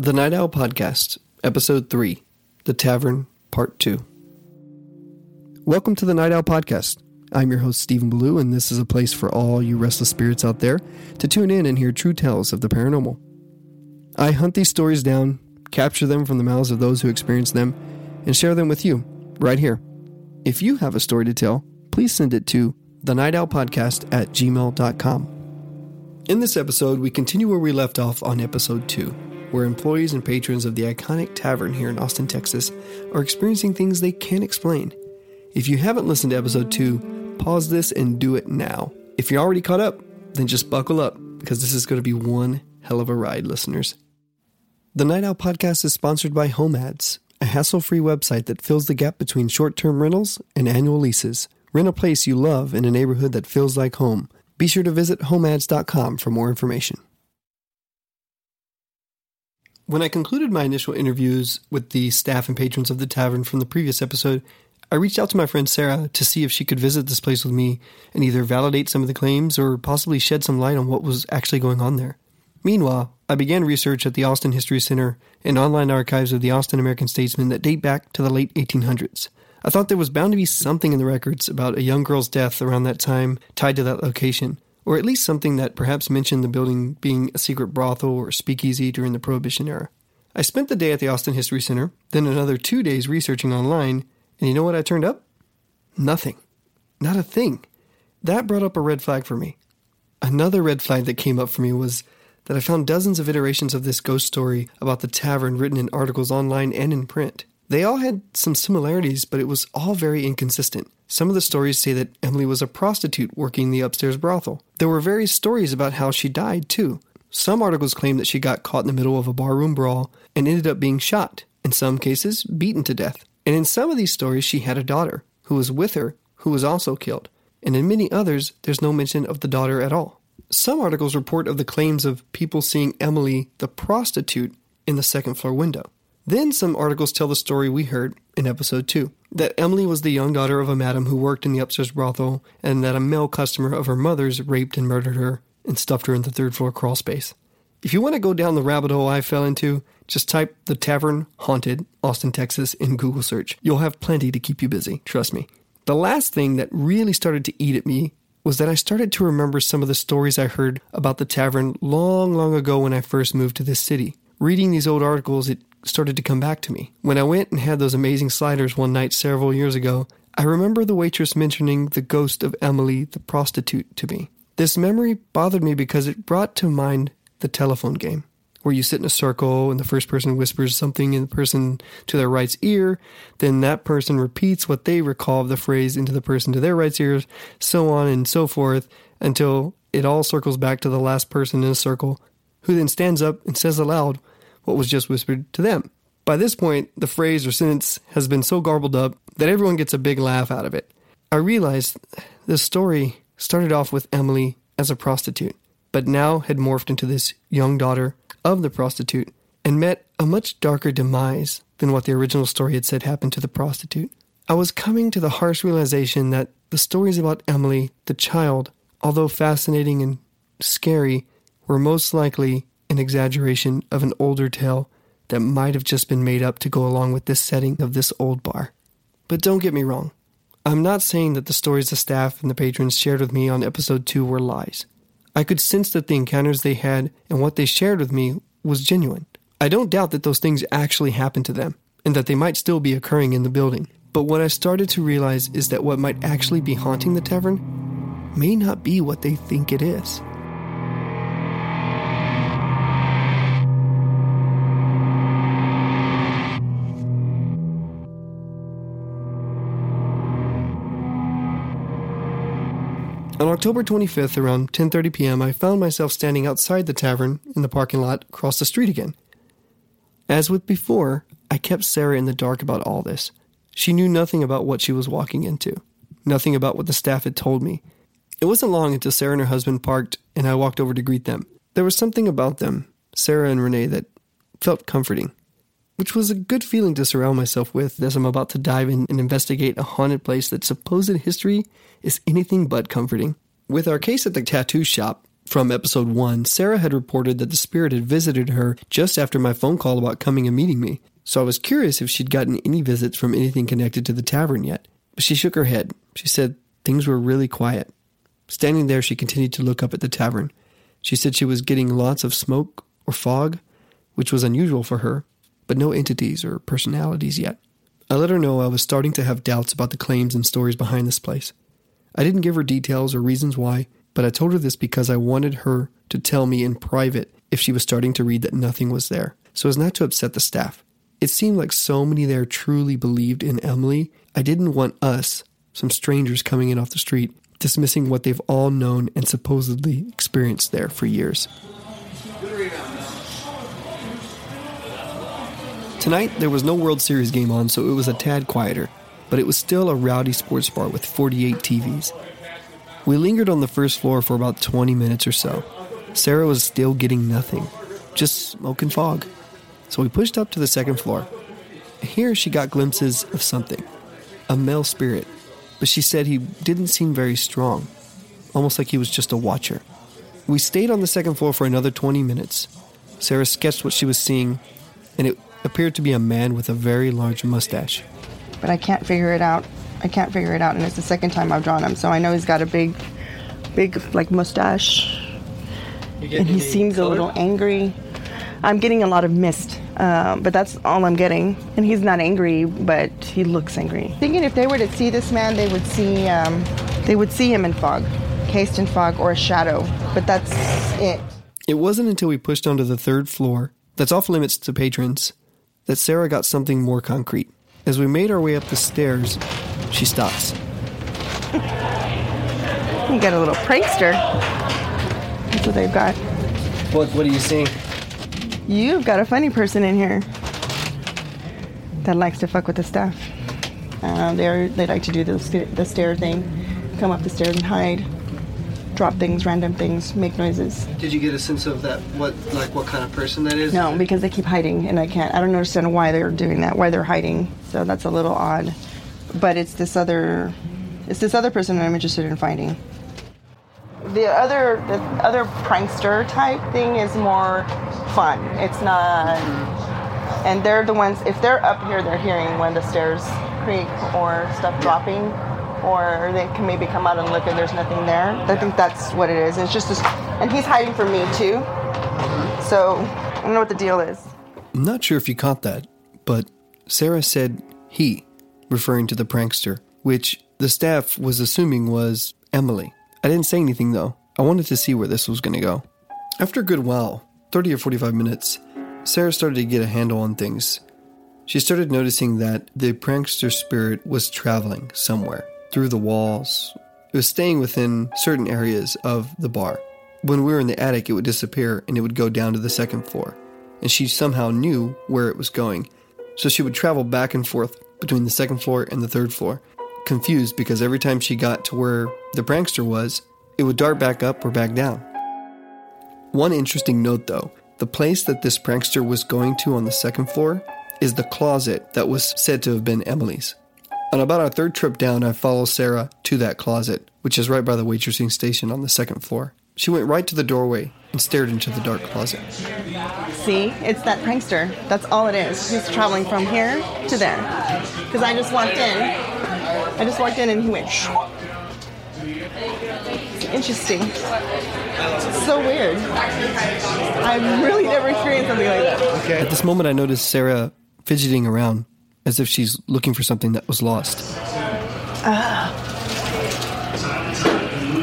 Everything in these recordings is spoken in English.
The Night Owl Podcast, Episode 3 The Tavern, Part 2. Welcome to the Night Owl Podcast. I'm your host, Stephen Belyeu, and this is a place for all you restless spirits out there to tune in and hear true tales of the paranormal. I hunt these stories down, capture them from the mouths of those who experience them, and share them with you right here. If you have a story to tell, please send it to the Night Owl Podcast at gmail.com. In this episode, we continue where we left off on episode 2 where employees and patrons of the iconic tavern here in Austin, Texas, are experiencing things they can't explain. If you haven't listened to episode 2, pause this and do it now. If you're already caught up, then just buckle up because this is going to be one hell of a ride, listeners. The Night Owl podcast is sponsored by Home Ads, a hassle free website that fills the gap between short term rentals and annual leases. Rent a place you love in a neighborhood that feels like home. Be sure to visit homeads.com for more information. When I concluded my initial interviews with the staff and patrons of the tavern from the previous episode, I reached out to my friend Sara to see if she could visit this place with me and either validate some of the claims or possibly shed some light on what was actually going on there. Meanwhile, I began research at the Austin History Center and online archives of the Austin American Statesman that date back to the late 1800s. I thought there was bound to be something in the records about a young girl's death around that time tied to that location, or at least something that perhaps mentioned the building being a secret brothel or speakeasy during the Prohibition era. I spent the day at the Austin History Center, then another two days researching online, and you know what I turned up? Nothing. Not a thing. That brought up a red flag for me. Another red flag that came up for me was that I found dozens of iterations of this ghost story about the tavern written in articles online and in print. They all had some similarities, but it was all very inconsistent. Some of the stories say that Emily was a prostitute working the upstairs brothel. There were various stories about how she died, too. Some articles claim that she got caught in the middle of a barroom brawl and ended up being shot, in some cases, beaten to death. And in some of these stories, she had a daughter who was with her who was also killed. And in many others, there's no mention of the daughter at all. Some articles report of the claims of people seeing Emily, the prostitute, in the second floor window. Then some articles tell the story we heard in episode 2 that Emily was the young daughter of a madam who worked in the upstairs brothel, and that a male customer of her mother's raped and murdered her and stuffed her in the third floor crawl space. If you want to go down the rabbit hole I fell into, just type the tavern haunted Austin, Texas in Google search. You'll have plenty to keep you busy, trust me. The last thing that really started to eat at me was that I started to remember some of the stories I heard about the tavern long, long ago when I first moved to this city. Reading these old articles, it started to come back to me. When I went and had those amazing sliders one night several years ago, I remember the waitress mentioning the ghost of Emily, the prostitute, to me. This memory bothered me because it brought to mind the telephone game, where you sit in a circle and the first person whispers something in the person to their right's ear, then that person repeats what they recall of the phrase into the person to their right's ear, so on and so forth, until it all circles back to the last person in a circle, who then stands up and says aloud what was just whispered to them. By this point, the phrase or sentence has been so garbled up that everyone gets a big laugh out of it. I realized this story started off with Emily as a prostitute, but now had morphed into this young daughter of the prostitute and met a much darker demise than what the original story had said happened to the prostitute. I was coming to the harsh realization that the stories about Emily, the child, although fascinating and scary, were most likely an exaggeration of an older tale that might have just been made up to go along with this setting of this old bar. But don't get me wrong. I'm not saying that the stories the staff and the patrons shared with me on episode 2 were lies. I could sense that the encounters they had and what they shared with me was genuine. I don't doubt that those things actually happened to them and that they might still be occurring in the building. But what I started to realize is that what might actually be haunting the tavern may not be what they think it is. On October 25th, around 10:30 p.m., I found myself standing outside the tavern in the parking lot across the street again. As with before, I kept Sara in the dark about all this. She knew nothing about what she was walking into, nothing about what the staff had told me. It wasn't long until Sara and her husband parked and I walked over to greet them. There was something about them, Sara and Renee, that felt comforting, which was a good feeling to surround myself with as I'm about to dive in and investigate a haunted place that supposed history is anything but comforting. With our case at the tattoo shop, From episode 1, Sara had reported that the spirit had visited her just after my phone call about coming and meeting me, so I was curious if she'd gotten any visits from anything connected to the tavern yet. But she shook her head. She said things were really quiet. Standing there, she continued to look up at the tavern. She said she was getting lots of smoke or fog, which was unusual for her, but no entities or personalities yet. I let her know I was starting to have doubts about the claims and stories behind this place. I didn't give her details or reasons why, but I told her this because I wanted her to tell me in private if she was starting to read that nothing was there, so as not to upset the staff. It seemed like so many there truly believed in Emily. I didn't want us, some strangers coming in off the street, dismissing what they've all known and supposedly experienced there for years. Tonight, there was no World Series game on, so it was a tad quieter, but it was still a rowdy sports bar with 48 TVs. We lingered on the first floor for about 20 minutes or so. Sara was still getting nothing, just smoke and fog. So we pushed up to the second floor. Here she got glimpses of something a male spirit, but she said he didn't seem very strong, almost like he was just a watcher. We stayed on the second floor for another 20 minutes. Sara sketched what she was seeing, and it appeared to be a man with a very large mustache. But I can't figure it out. I can't figure it out, and it's the second time I've drawn him, so I know he's got a big, big like mustache, and he seems color? a little angry. I'm getting a lot of mist, uh, but that's all I'm getting. And he's not angry, but he looks angry. Thinking if they were to see this man, they would see um, they would see him in fog, cased in fog or a shadow. But that's it. It wasn't until we pushed onto the third floor, that's off limits to patrons, that Sara got something more concrete. As we made our way up the stairs, she stops. you got a little prankster. That's what they've got. What What are you seeing? You've got a funny person in here that likes to fuck with the staff. Uh, they they like to do the, st- the stair thing, come up the stairs and hide, drop things, random things, make noises. Did you get a sense of that? What like what kind of person that is? No, because they keep hiding, and I can't. I don't understand why they're doing that. Why they're hiding? So that's a little odd but it's this other it's this other person that I'm interested in finding. The other the other prankster type thing is more fun. It's not mm-hmm. and they're the ones if they're up here they're hearing when the stairs creak or stuff dropping or they can maybe come out and look and there's nothing there. I think that's what it is. It's just this and he's hiding from me too. So I don't know what the deal is. I'm not sure if you caught that, but Sara said he referring to the prankster, which the staff was assuming was Emily. I didn't say anything though. I wanted to see where this was going to go. After a good while, 30 or 45 minutes, Sara started to get a handle on things. She started noticing that the prankster spirit was traveling somewhere through the walls. It was staying within certain areas of the bar. When we were in the attic, it would disappear and it would go down to the second floor. And she somehow knew where it was going. So she would travel back and forth between the second floor and the third floor, confused because every time she got to where the prankster was, it would dart back up or back down. One interesting note though the place that this prankster was going to on the second floor is the closet that was said to have been Emily's. On about our third trip down, I follow Sara to that closet, which is right by the waitressing station on the second floor. She went right to the doorway and stared into the dark closet. See, it's that prankster. That's all it is. He's traveling from here to there. Because I just walked in. I just walked in and he went. Interesting. It's so weird. I've really never experienced something like that. Okay. At this moment, I noticed Sara fidgeting around as if she's looking for something that was lost. Uh,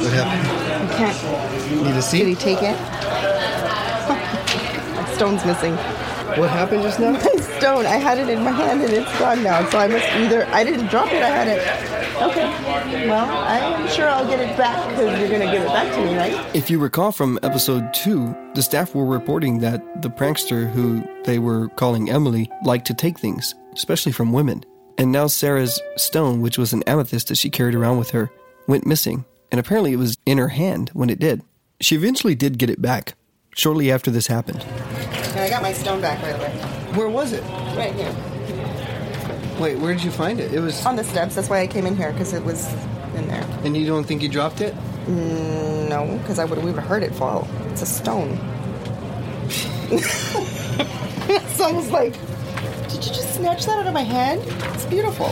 what happened? Okay. Need a seat? Did he take it? stone's missing. What happened just now? My stone. I had it in my hand and it's gone now. So I must either I didn't drop it. I had it. Okay. Well, I'm sure I'll get it back because you're gonna give it back to me, right? If you recall from episode two, the staff were reporting that the prankster, who they were calling Emily, liked to take things, especially from women. And now Sara's stone, which was an amethyst that she carried around with her, went missing. And apparently it was in her hand when it did. She eventually did get it back, shortly after this happened. And I got my stone back right away. Where was it? Right here. Wait, where did you find it? It was on the steps. That's why I came in here because it was in there. And you don't think you dropped it? Mm, no, because I would we would have heard it fall. It's a stone. so I was like, did you just snatch that out of my hand? It's beautiful.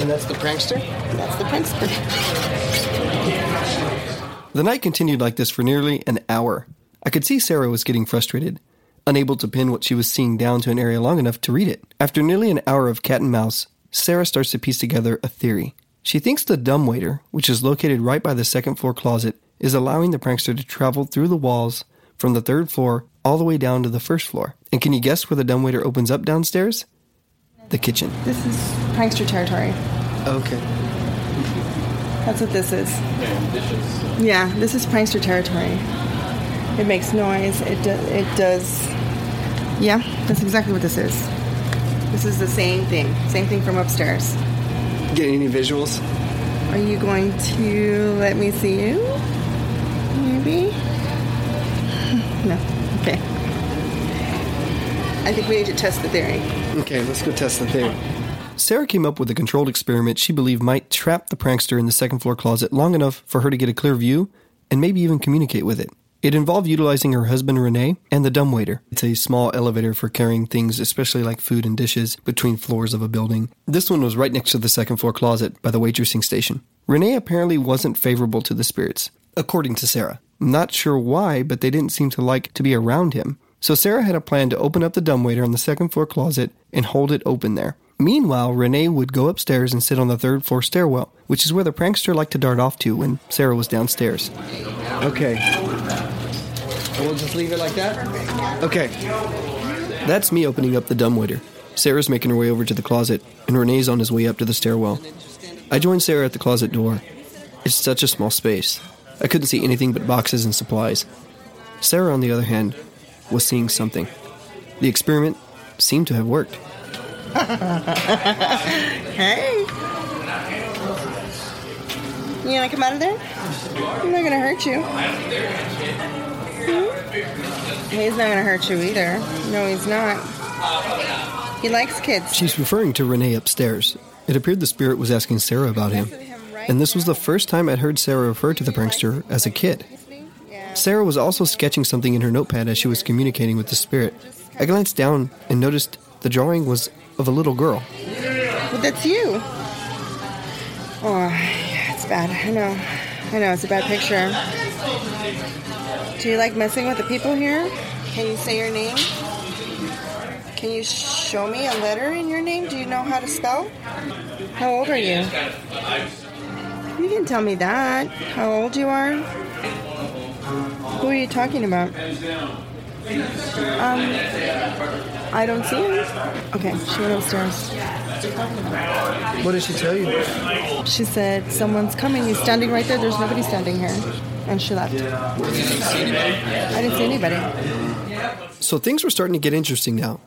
And that's the prankster? That's the prankster. The night continued like this for nearly an hour. I could see Sara was getting frustrated, unable to pin what she was seeing down to an area long enough to read it. After nearly an hour of cat and mouse, Sara starts to piece together a theory. She thinks the dumbwaiter, which is located right by the second floor closet, is allowing the prankster to travel through the walls from the third floor all the way down to the first floor. And can you guess where the dumbwaiter opens up downstairs? The kitchen. This is prankster territory. Okay. That's what this is. Yeah, this is prankster territory. It makes noise. It do, it does. Yeah, that's exactly what this is. This is the same thing. Same thing from upstairs. Get any visuals? Are you going to let me see you? Maybe. No. Okay. I think we need to test the theory. Okay, let's go test the theory. Sara came up with a controlled experiment she believed might trap the prankster in the second floor closet long enough for her to get a clear view and maybe even communicate with it. It involved utilizing her husband Renee and the dumbwaiter. It's a small elevator for carrying things, especially like food and dishes, between floors of a building. This one was right next to the second floor closet by the waitressing station. Renee apparently wasn't favorable to the spirits, according to Sara. Not sure why, but they didn't seem to like to be around him. So Sara had a plan to open up the dumbwaiter on the second floor closet and hold it open there. Meanwhile, Renee would go upstairs and sit on the third floor stairwell, which is where the prankster liked to dart off to when Sara was downstairs. Okay. We'll just leave it like that? Okay. That's me opening up the dumbwaiter. Sara's making her way over to the closet, and Renee's on his way up to the stairwell. I joined Sara at the closet door. It's such a small space. I couldn't see anything but boxes and supplies. Sara, on the other hand, was seeing something. The experiment seemed to have worked. Hey. You gonna come out of there? I'm not gonna hurt you. Hmm? He's not gonna hurt you either. No, he's not. He likes kids. She's referring to Renee upstairs. It appeared the spirit was asking Sara about him. And this was the first time I'd heard Sara refer to the prankster as a kid. Sara was also sketching something in her notepad as she was communicating with the spirit. I glanced down and noticed the drawing was of a little girl. But that's you. Oh, it's bad. I know. I know, it's a bad picture. Do you like messing with the people here? Can you say your name? Can you show me a letter in your name? Do you know how to spell? How old are you? You can tell me that. How old you are? Who are you talking about? Um, I don't see him. Okay, she went upstairs. What did she tell you? She said, Someone's coming. He's standing right there. There's nobody standing here. And she left. I didn't see anybody. So things were starting to get interesting now.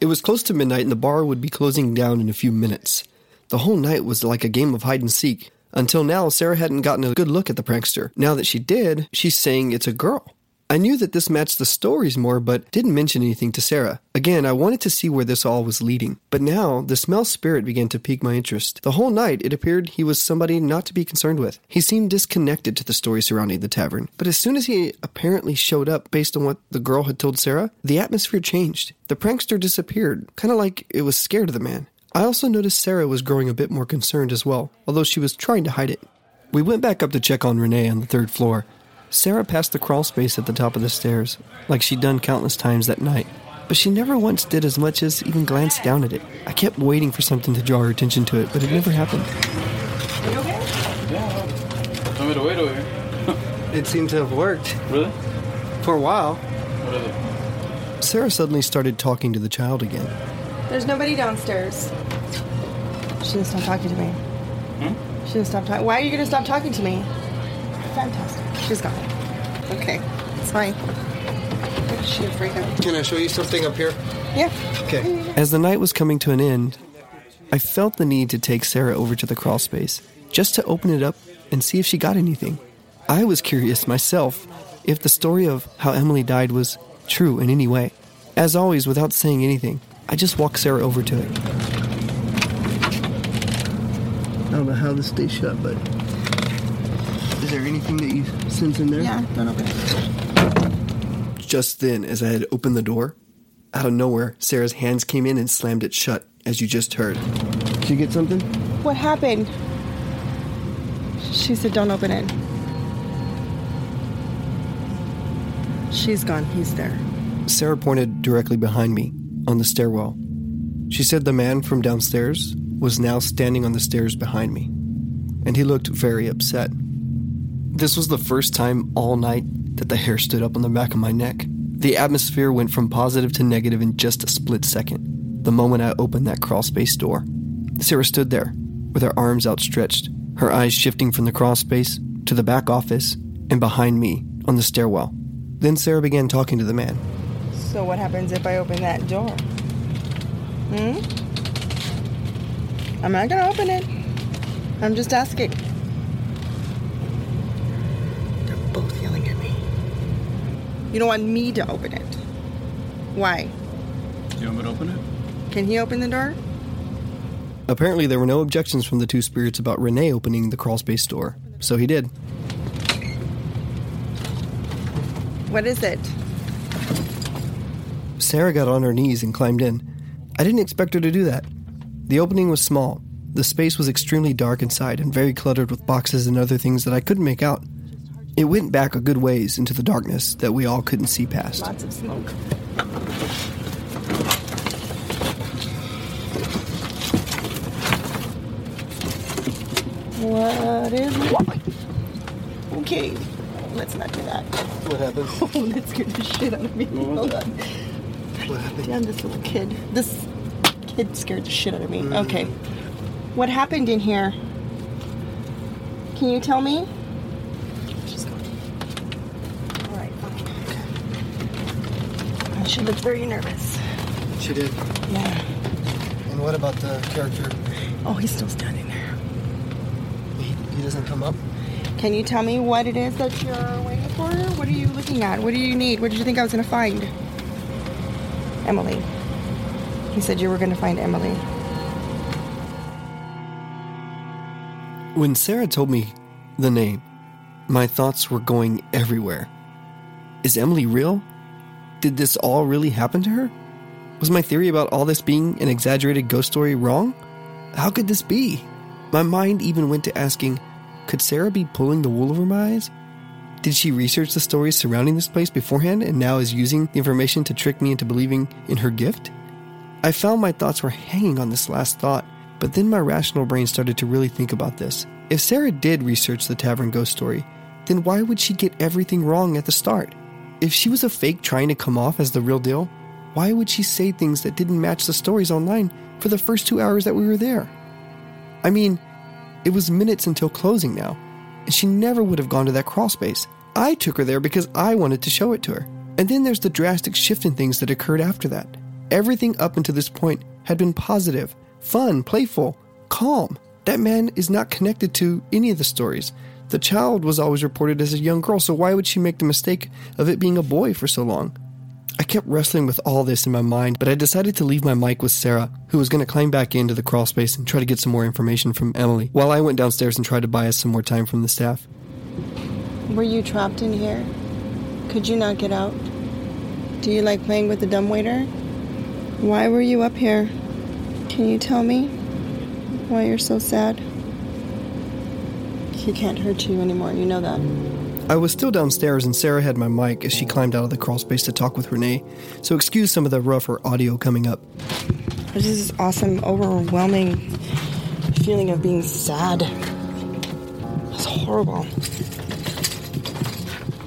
It was close to midnight and the bar would be closing down in a few minutes. The whole night was like a game of hide and seek. Until now, Sara hadn't gotten a good look at the prankster. Now that she did, she's saying it's a girl. I knew that this matched the stories more, but didn't mention anything to Sara. Again, I wanted to see where this all was leading. But now, the smell spirit began to pique my interest. The whole night, it appeared he was somebody not to be concerned with. He seemed disconnected to the story surrounding the tavern. But as soon as he apparently showed up based on what the girl had told Sara, the atmosphere changed. The prankster disappeared, kind of like it was scared of the man. I also noticed Sara was growing a bit more concerned as well, although she was trying to hide it. We went back up to check on Renee on the third floor. Sara passed the crawl space at the top of the stairs, like she'd done countless times that night. But she never once did as much as even glance down at it. I kept waiting for something to draw her attention to it, but it never happened. Tell me to wait over here. It seemed to have worked. Really? For a while. What is it? Sara suddenly started talking to the child again. There's nobody downstairs. She didn't stop talking to me. Hmm? She didn't stop talking. Why are you going to stop talking to me? Fantastic. She's gone. Okay, it's fine. What is she afraid of? Can I show you something up here? Yeah. Okay. As the night was coming to an end, I felt the need to take Sara over to the crawl space, just to open it up and see if she got anything. I was curious myself if the story of how Emily died was true in any way. As always, without saying anything, I just walked Sara over to it. I don't know how this stays shut, but Is there anything that you sense in there? Yeah, don't open it. Just then, as I had opened the door, out of nowhere, Sara's hands came in and slammed it shut, as you just heard. Did you get something? What happened? She said, don't open it. She's gone. He's there. Sara pointed directly behind me, on the stairwell. She said the man from downstairs was now standing on the stairs behind me, and he looked very upset. This was the first time all night that the hair stood up on the back of my neck. The atmosphere went from positive to negative in just a split second, the moment I opened that crawl space door. Sara stood there, with her arms outstretched, her eyes shifting from the crawl space to the back office and behind me on the stairwell. Then Sara began talking to the man. So what happens if I open that door? Hmm? I'm not gonna open it. I'm just asking. They're both yelling at me. You don't want me to open it. Why? You want me to open it? Can he open the door? Apparently, there were no objections from the two spirits about Renee opening the crawl space door, so he did. What is it? Sara got on her knees and climbed in. I didn't expect her to do that. The opening was small. The space was extremely dark inside and very cluttered with boxes and other things that I couldn't make out. It went back a good ways into the darkness that we all couldn't see past. Lots of smoke. What is what? Okay, let's not do that. What happened? Oh, that scared the shit out of me. Hold on. What happened? Damn, this little kid. This kid scared the shit out of me. Mm. Okay. What happened in here? Can you tell me? Just go. All right, fine. She looked very nervous. She did. Yeah. And what about the character? Oh, he's still standing there. He, he doesn't come up? Can you tell me what it is that you're waiting for? What are you looking at? What do you need? What did you think I was going to find? Emily. He said you were going to find Emily. When Sara told me the name, my thoughts were going everywhere. Is Emily real? Did this all really happen to her? Was my theory about all this being an exaggerated ghost story wrong? How could this be? My mind even went to asking could Sara be pulling the wool over my eyes? Did she research the stories surrounding this place beforehand and now is using the information to trick me into believing in her gift? I found my thoughts were hanging on this last thought, but then my rational brain started to really think about this. If Sara did research the tavern ghost story, then why would she get everything wrong at the start? If she was a fake trying to come off as the real deal, why would she say things that didn't match the stories online for the first two hours that we were there? I mean, it was minutes until closing now, and she never would have gone to that crawl space. I took her there because I wanted to show it to her. And then there's the drastic shift in things that occurred after that. Everything up until this point had been positive, fun, playful, calm. That man is not connected to any of the stories. The child was always reported as a young girl, so why would she make the mistake of it being a boy for so long? I kept wrestling with all this in my mind, but I decided to leave my mic with Sara, who was going to climb back into the crawl space and try to get some more information from Emily, while I went downstairs and tried to buy us some more time from the staff. Were you trapped in here? Could you not get out? Do you like playing with the dumbwaiter? Why were you up here? Can you tell me why you're so sad? He can't hurt you anymore, you know that. I was still downstairs and Sara had my mic as she climbed out of the crawl space to talk with Renee, so excuse some of the rougher audio coming up. There's this awesome, overwhelming feeling of being sad. It's horrible.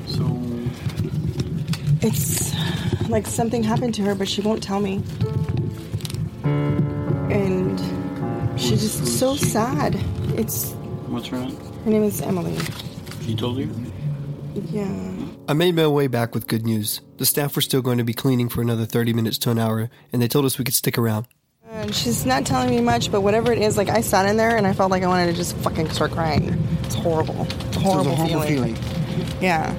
So, It's like something happened to her, but she won't tell me. And she's just so sad. It's what's wrong? her name is Emily. He told you? Yeah. I made my way back with good news. The staff were still going to be cleaning for another 30 minutes to an hour, and they told us we could stick around. And she's not telling me much, but whatever it is, like I sat in there and I felt like I wanted to just fucking start crying. It's horrible. It's a horrible, feeling. Yeah.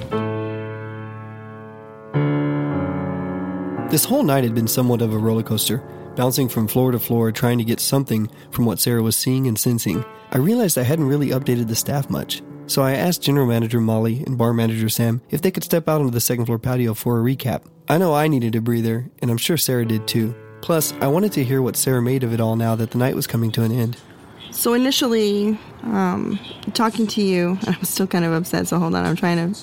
This whole night had been somewhat of a roller coaster, bouncing from floor to floor, trying to get something from what Sara was seeing and sensing. I realized I hadn't really updated the staff much. So I asked General Manager Molly and Bar Manager Sam if they could step out onto the second floor patio for a recap. I know I needed a breather, and I'm sure Sara did too. Plus, I wanted to hear what Sara made of it all now that the night was coming to an end. So initially, um, talking to you, I'm still kind of upset. So hold on, I'm trying to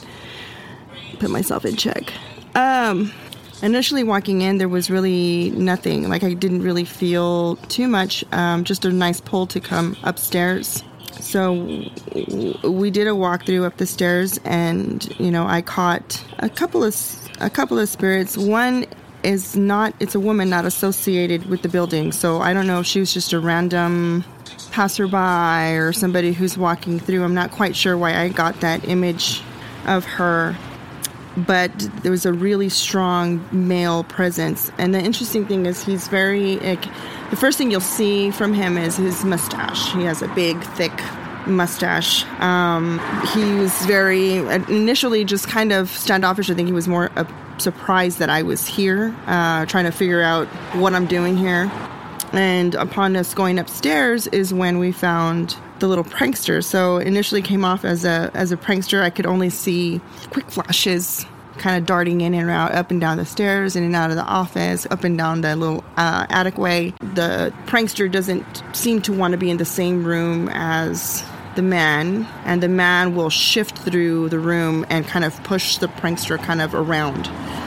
put myself in check. Um, initially walking in, there was really nothing. Like I didn't really feel too much. Um, just a nice pull to come upstairs. So we did a walkthrough up the stairs, and you know I caught a couple of a couple of spirits. One is not it's a woman not associated with the building, so I don't know if she was just a random passerby or somebody who's walking through. I'm not quite sure why I got that image of her but there was a really strong male presence. And the interesting thing is, he's very. Like, the first thing you'll see from him is his mustache. He has a big, thick mustache. Um, he was very initially just kind of standoffish. I think he was more uh, surprised that I was here, uh, trying to figure out what I'm doing here. And upon us going upstairs is when we found the little prankster. So initially came off as a as a prankster. I could only see quick flashes kind of darting in and out, up and down the stairs, in and out of the office, up and down the little uh, attic way. The prankster doesn't seem to want to be in the same room as the man, and the man will shift through the room and kind of push the prankster kind of around.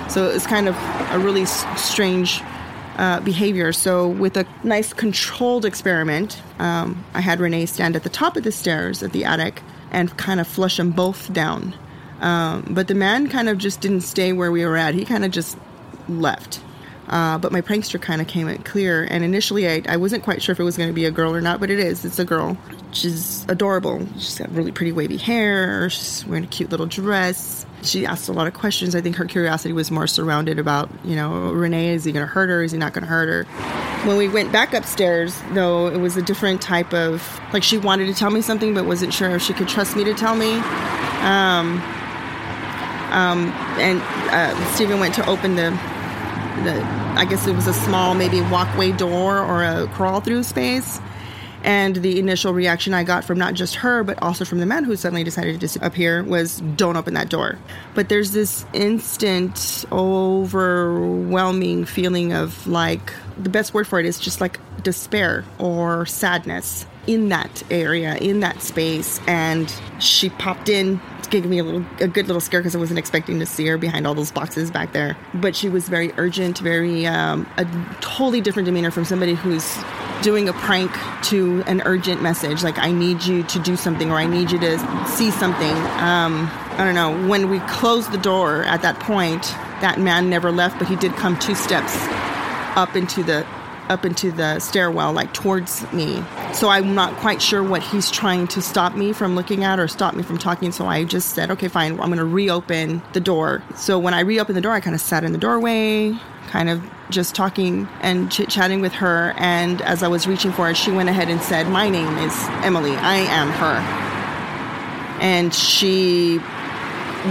So it's kind of a really strange uh, behavior. So, with a nice controlled experiment, um, I had Renee stand at the top of the stairs of the attic and kind of flush them both down. Um, but the man kind of just didn't stay where we were at. He kind of just left. Uh, but my prankster kind of came out clear. And initially, I, I wasn't quite sure if it was going to be a girl or not, but it is. It's a girl. She's adorable. She's got really pretty wavy hair. She's wearing a cute little dress. She asked a lot of questions. I think her curiosity was more surrounded about, you know, Renee, is he going to hurt her? Is he not going to hurt her? When we went back upstairs, though, it was a different type of, like, she wanted to tell me something, but wasn't sure if she could trust me to tell me. Um, um, and uh, Stephen went to open the the I guess it was a small maybe walkway door or a crawl through space. And the initial reaction I got from not just her, but also from the man who suddenly decided to disappear was, don't open that door. But there's this instant, overwhelming feeling of like, the best word for it is just like despair or sadness in that area, in that space. And she popped in gave me a little a good little scare because I wasn't expecting to see her behind all those boxes back there. But she was very urgent, very um, a totally different demeanor from somebody who's doing a prank to an urgent message like I need you to do something or I need you to see something. Um, I don't know. When we closed the door at that point, that man never left, but he did come two steps up into the up into the stairwell, like towards me. So I'm not quite sure what he's trying to stop me from looking at or stop me from talking. So I just said, okay, fine, I'm going to reopen the door. So when I reopened the door, I kind of sat in the doorway, kind of just talking and chit chatting with her. And as I was reaching for it, she went ahead and said, My name is Emily. I am her. And she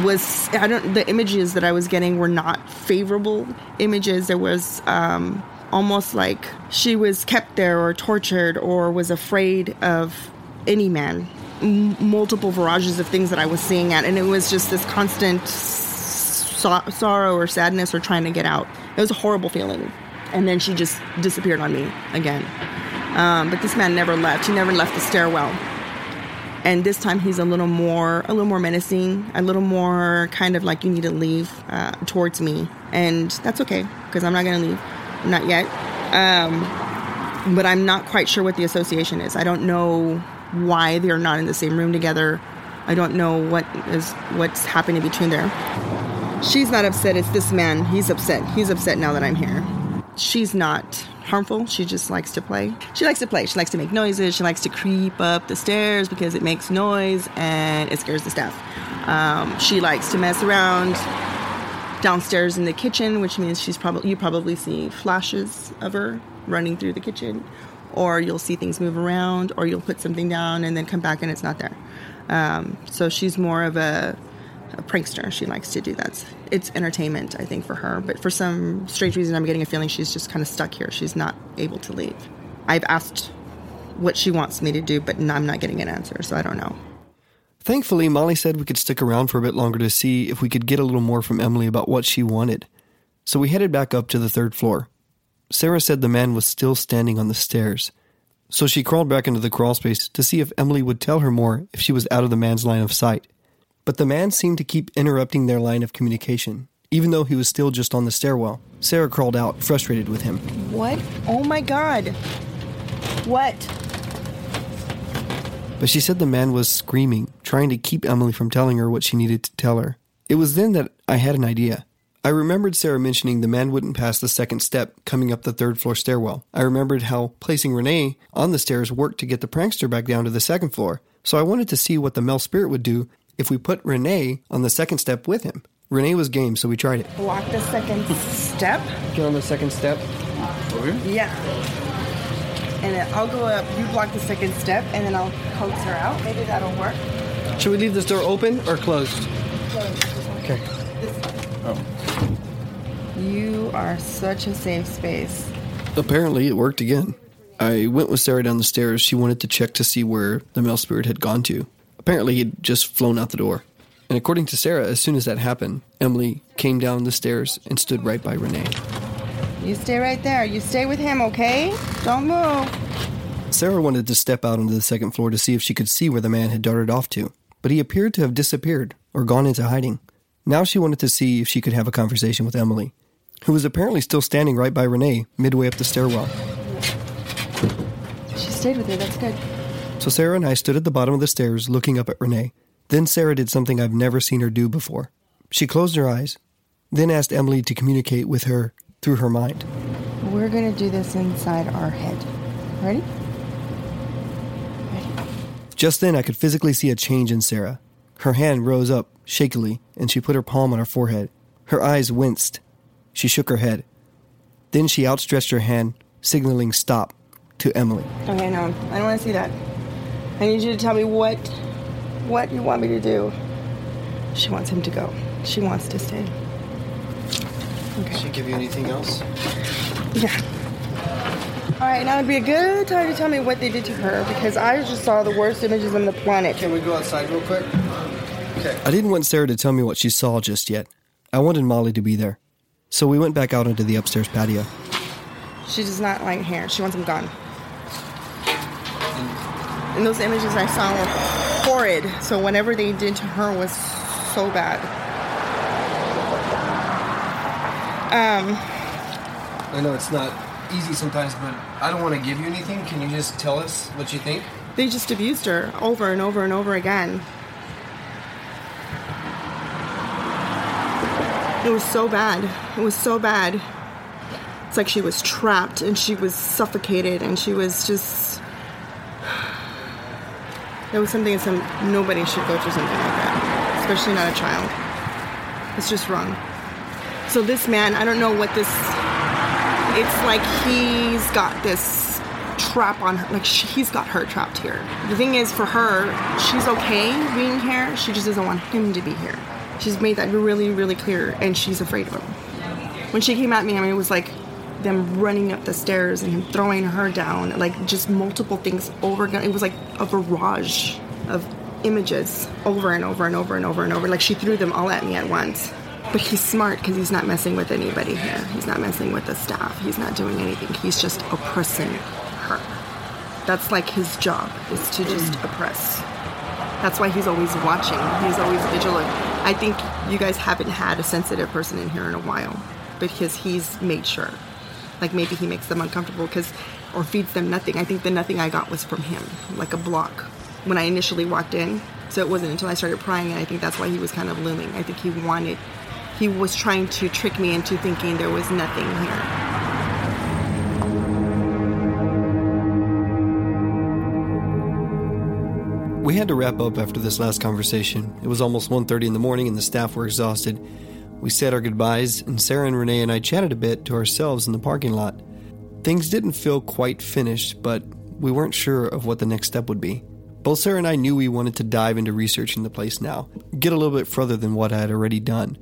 was, I don't, the images that I was getting were not favorable images. There was, um, almost like she was kept there or tortured or was afraid of any man. M- multiple virages of things that I was seeing at, and it was just this constant so- sorrow or sadness or trying to get out. It was a horrible feeling. And then she just disappeared on me again. Um, but this man never left. He never left the stairwell. And this time he's a little more, a little more menacing, a little more kind of like you need to leave uh, towards me, and that's okay because I'm not gonna leave not yet. Um, but I'm not quite sure what the association is. I don't know why they're not in the same room together. I don't know what is what's happening between there. She's not upset. It's this man. He's upset. He's upset now that I'm here. She's not harmful. She just likes to play. She likes to play. She likes to make noises. She likes to creep up the stairs because it makes noise and it scares the staff. Um, she likes to mess around downstairs in the kitchen, which means she's probably you probably see flashes of her running through the kitchen, or you'll see things move around, or you'll put something down and then come back and it's not there. Um, so she's more of a, a, prankster. She likes to do that. It's entertainment, I think, for her. But for some strange reason, I'm getting a feeling she's just kind of stuck here. She's not able to leave. I've asked what she wants me to do, but I'm not getting an answer, so I don't know. Thankfully, Molly said we could stick around for a bit longer to see if we could get a little more from Emily about what she wanted. So we headed back up to the third floor. Sara said the man was still standing on the stairs. So she crawled back into the crawl space to see if Emily would tell her more if she was out of the man's line of sight. But the man seemed to keep interrupting their line of communication, even though he was still just on the stairwell. Sara crawled out, frustrated with him. What? Oh my god. What? But she said the man was screaming, trying to keep Emily from telling her what she needed to tell her. It was then that I had an idea. I remembered Sara mentioning the man wouldn't pass the second step coming up the third floor stairwell. I remembered how placing Renee on the stairs worked to get the prankster back down to the second floor. So I wanted to see what the Mel spirit would do if we put Renee on the second step with him. Renee was game, so we tried it. Block the second step? Get on the second step. Over here? Yeah. And then I'll go up, you block the second step, and then I'll coax her out. Maybe that'll work. Should we leave this door open or closed? Okay. Oh. You are such a safe space. Apparently, it worked again. I went with Sara down the stairs. She wanted to check to see where the male spirit had gone to. Apparently, he'd just flown out the door. And according to Sara, as soon as that happened, Emily came down the stairs and stood right by Renee. You stay right there. You stay with him, okay? Don't move. Sara wanted to step out onto the second floor to see if she could see where the man had darted off to, but he appeared to have disappeared or gone into hiding. Now she wanted to see if she could have a conversation with Emily, who was apparently still standing right by Renee, midway up the stairwell. She stayed with you. That's good. So Sara and I stood at the bottom of the stairs looking up at Renee. Then Sara did something I've never seen her do before. She closed her eyes, then asked Emily to communicate with her through her mind. We're gonna do this inside our head. Ready? Ready? Just then I could physically see a change in Sara. Her hand rose up shakily, and she put her palm on her forehead. Her eyes winced. She shook her head. Then she outstretched her hand, signaling stop to Emily. Okay, no, I don't want to see that. I need you to tell me what, what you want me to do. She wants him to go. She wants to stay. Okay. she give you anything else? Yeah. All right, now would be a good time to tell me what they did to her because I just saw the worst images on the planet. Can we go outside real quick? Okay. I didn't want Sara to tell me what she saw just yet. I wanted Molly to be there. So we went back out onto the upstairs patio. She does not like hair. She wants them gone. And those images I saw were horrid. So whatever they did to her was so bad. Um, I know it's not easy sometimes, but I don't want to give you anything. Can you just tell us what you think? they just abused her over and over and over again. It was so bad. It was so bad. It's like she was trapped and she was suffocated and she was just. It was something some nobody should go through something like that, especially not a child. It's just wrong. So this man, I don't know what this. It's like he's got this trap on her. Like she, he's got her trapped here. The thing is, for her, she's okay being here. She just doesn't want him to be here. She's made that really, really clear, and she's afraid of him. When she came at me, I mean, it was like them running up the stairs and him throwing her down, like just multiple things over. It was like a barrage of images over and over and over and over and over. Like she threw them all at me at once. But he's smart because he's not messing with anybody here. He's not messing with the staff. He's not doing anything. He's just oppressing her. That's like his job is to just oppress. That's why he's always watching. He's always vigilant. I think you guys haven't had a sensitive person in here in a while because he's made sure. Like maybe he makes them uncomfortable because, or feeds them nothing. I think the nothing I got was from him, like a block when I initially walked in. So it wasn't until I started prying, and I think that's why he was kind of looming. I think he wanted, he was trying to trick me into thinking there was nothing here. We had to wrap up after this last conversation. It was almost 1:30 in the morning and the staff were exhausted. We said our goodbyes and Sara and Renee and I chatted a bit to ourselves in the parking lot. Things didn't feel quite finished, but we weren't sure of what the next step would be. Both Sara and I knew we wanted to dive into researching the place now, get a little bit further than what I had already done.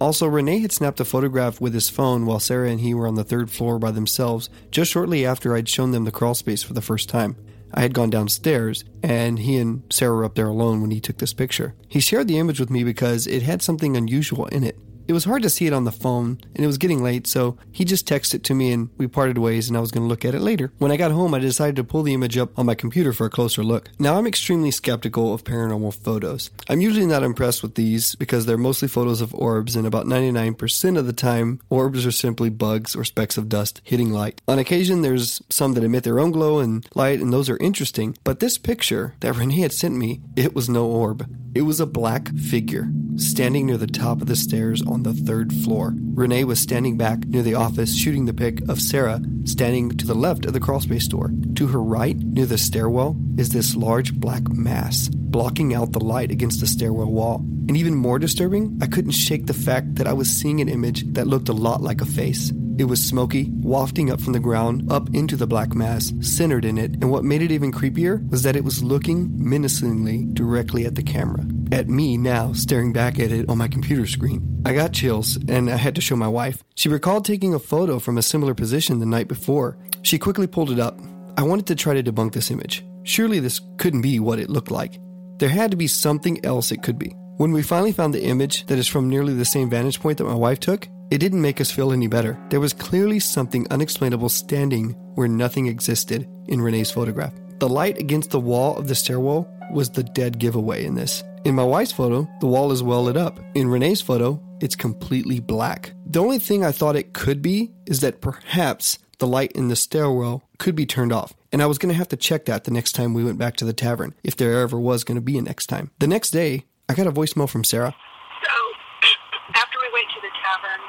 Also, Renee had snapped a photograph with his phone while Sara and he were on the third floor by themselves just shortly after I'd shown them the crawl space for the first time. I had gone downstairs, and he and Sara were up there alone when he took this picture. He shared the image with me because it had something unusual in it. It was hard to see it on the phone, and it was getting late, so he just texted it to me and we parted ways, and I was going to look at it later. When I got home, I decided to pull the image up on my computer for a closer look. Now, I'm extremely skeptical of paranormal photos. I'm usually not impressed with these because they're mostly photos of orbs, and about 99% of the time, orbs are simply bugs or specks of dust hitting light. On occasion, there's some that emit their own glow and light, and those are interesting, but this picture that Renee had sent me, it was no orb. It was a black figure standing near the top of the stairs on the third floor. Renee was standing back near the office shooting the pic of Sara standing to the left of the crawlspace door. To her right, near the stairwell, is this large black mass blocking out the light against the stairwell wall. And even more disturbing, I couldn't shake the fact that I was seeing an image that looked a lot like a face. It was smoky, wafting up from the ground up into the black mass, centered in it, and what made it even creepier was that it was looking menacingly directly at the camera. At me now, staring back at it on my computer screen. I got chills, and I had to show my wife. She recalled taking a photo from a similar position the night before. She quickly pulled it up. I wanted to try to debunk this image. Surely this couldn't be what it looked like. There had to be something else it could be. When we finally found the image that is from nearly the same vantage point that my wife took, it didn't make us feel any better. There was clearly something unexplainable standing where nothing existed in Renee's photograph. The light against the wall of the stairwell was the dead giveaway in this. In my wife's photo, the wall is well lit up. In Renee's photo, it's completely black. The only thing I thought it could be is that perhaps the light in the stairwell could be turned off. And I was going to have to check that the next time we went back to the tavern, if there ever was going to be a next time. The next day, I got a voicemail from Sara. So, after we went to the tavern,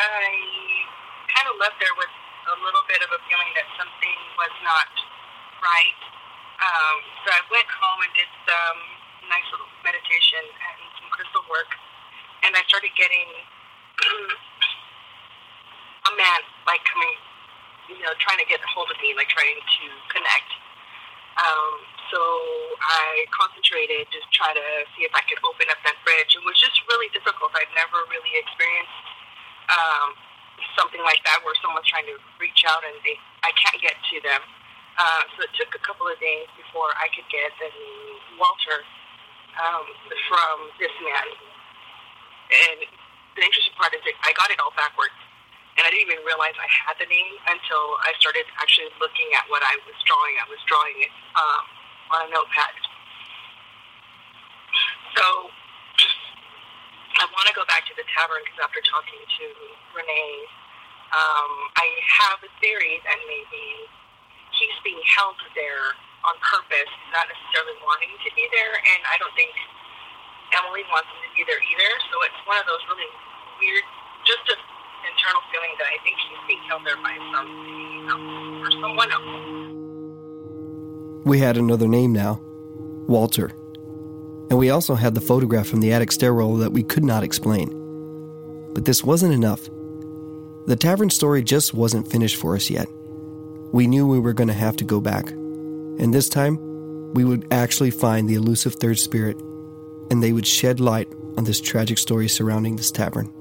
I kind of left there with a little bit of a feeling that something was not right. Um, so I went home and did some nice little meditation and some crystal work, and I started getting a man like coming, you know, trying to get a hold of me, like trying to connect. Um, so I concentrated to try to see if I could open up that bridge. It was just really difficult. I've never really experienced um, something like that where someone's trying to reach out and they I can't get to them. Uh, so it took a couple of days before I could get the Walter um, from this man. And the interesting part is that I got it all backwards. And I didn't even realize I had the name until I started actually looking at what I was drawing. I was drawing it um, on a notepad. So I want to go back to the tavern because after talking to Renee, um, I have a theory that maybe he's being held there on purpose, not necessarily wanting to be there, I don't think Emily wants him to be there either. So it's one of those really weird, just an internal feeling that I think he's being held there by something else or someone else. We had another name now Walter. And we also had the photograph from the attic stairwell that we could not explain. But this wasn't enough. The tavern story just wasn't finished for us yet. We knew we were going to have to go back. And this time, we would actually find the elusive third spirit, and they would shed light on this tragic story surrounding this tavern.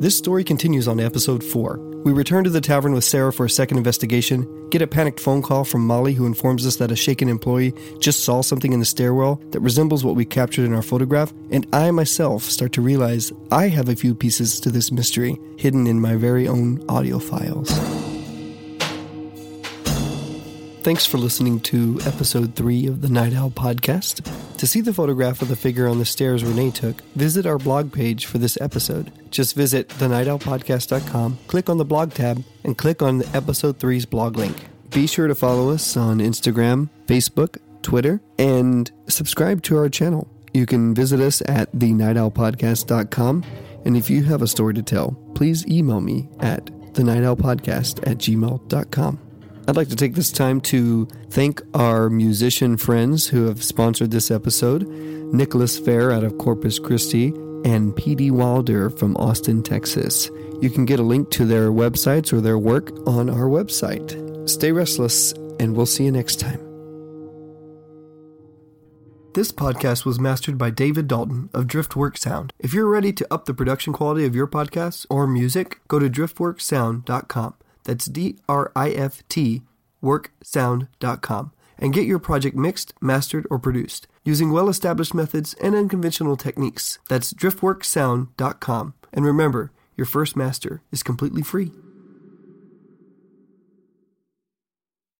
This story continues on episode 4. We return to the tavern with Sara for a second investigation, get a panicked phone call from Molly who informs us that a shaken employee just saw something in the stairwell that resembles what we captured in our photograph, and I myself start to realize I have a few pieces to this mystery hidden in my very own audio files. Thanks for listening to episode 3 of the Night Owl podcast. To see the photograph of the figure on the stairs Renee took, visit our blog page for this episode. Just visit thenightowlpodcast.com, click on the blog tab, and click on the episode 3's blog link. Be sure to follow us on Instagram, Facebook, Twitter, and subscribe to our channel. You can visit us at thenightowlpodcast.com, and if you have a story to tell, please email me at thenightowlpodcast at gmail.com. I'd like to take this time to thank our musician friends who have sponsored this episode Nicholas Fair out of Corpus Christi and P.D. Wilder from Austin, Texas. You can get a link to their websites or their work on our website. Stay restless, and we'll see you next time. This podcast was mastered by David Dalton of Driftwork Sound. If you're ready to up the production quality of your podcasts or music, go to driftworksound.com. That's D R I F T worksound.com and get your project mixed, mastered, or produced using well established methods and unconventional techniques. That's driftworksound.com. And remember, your first master is completely free.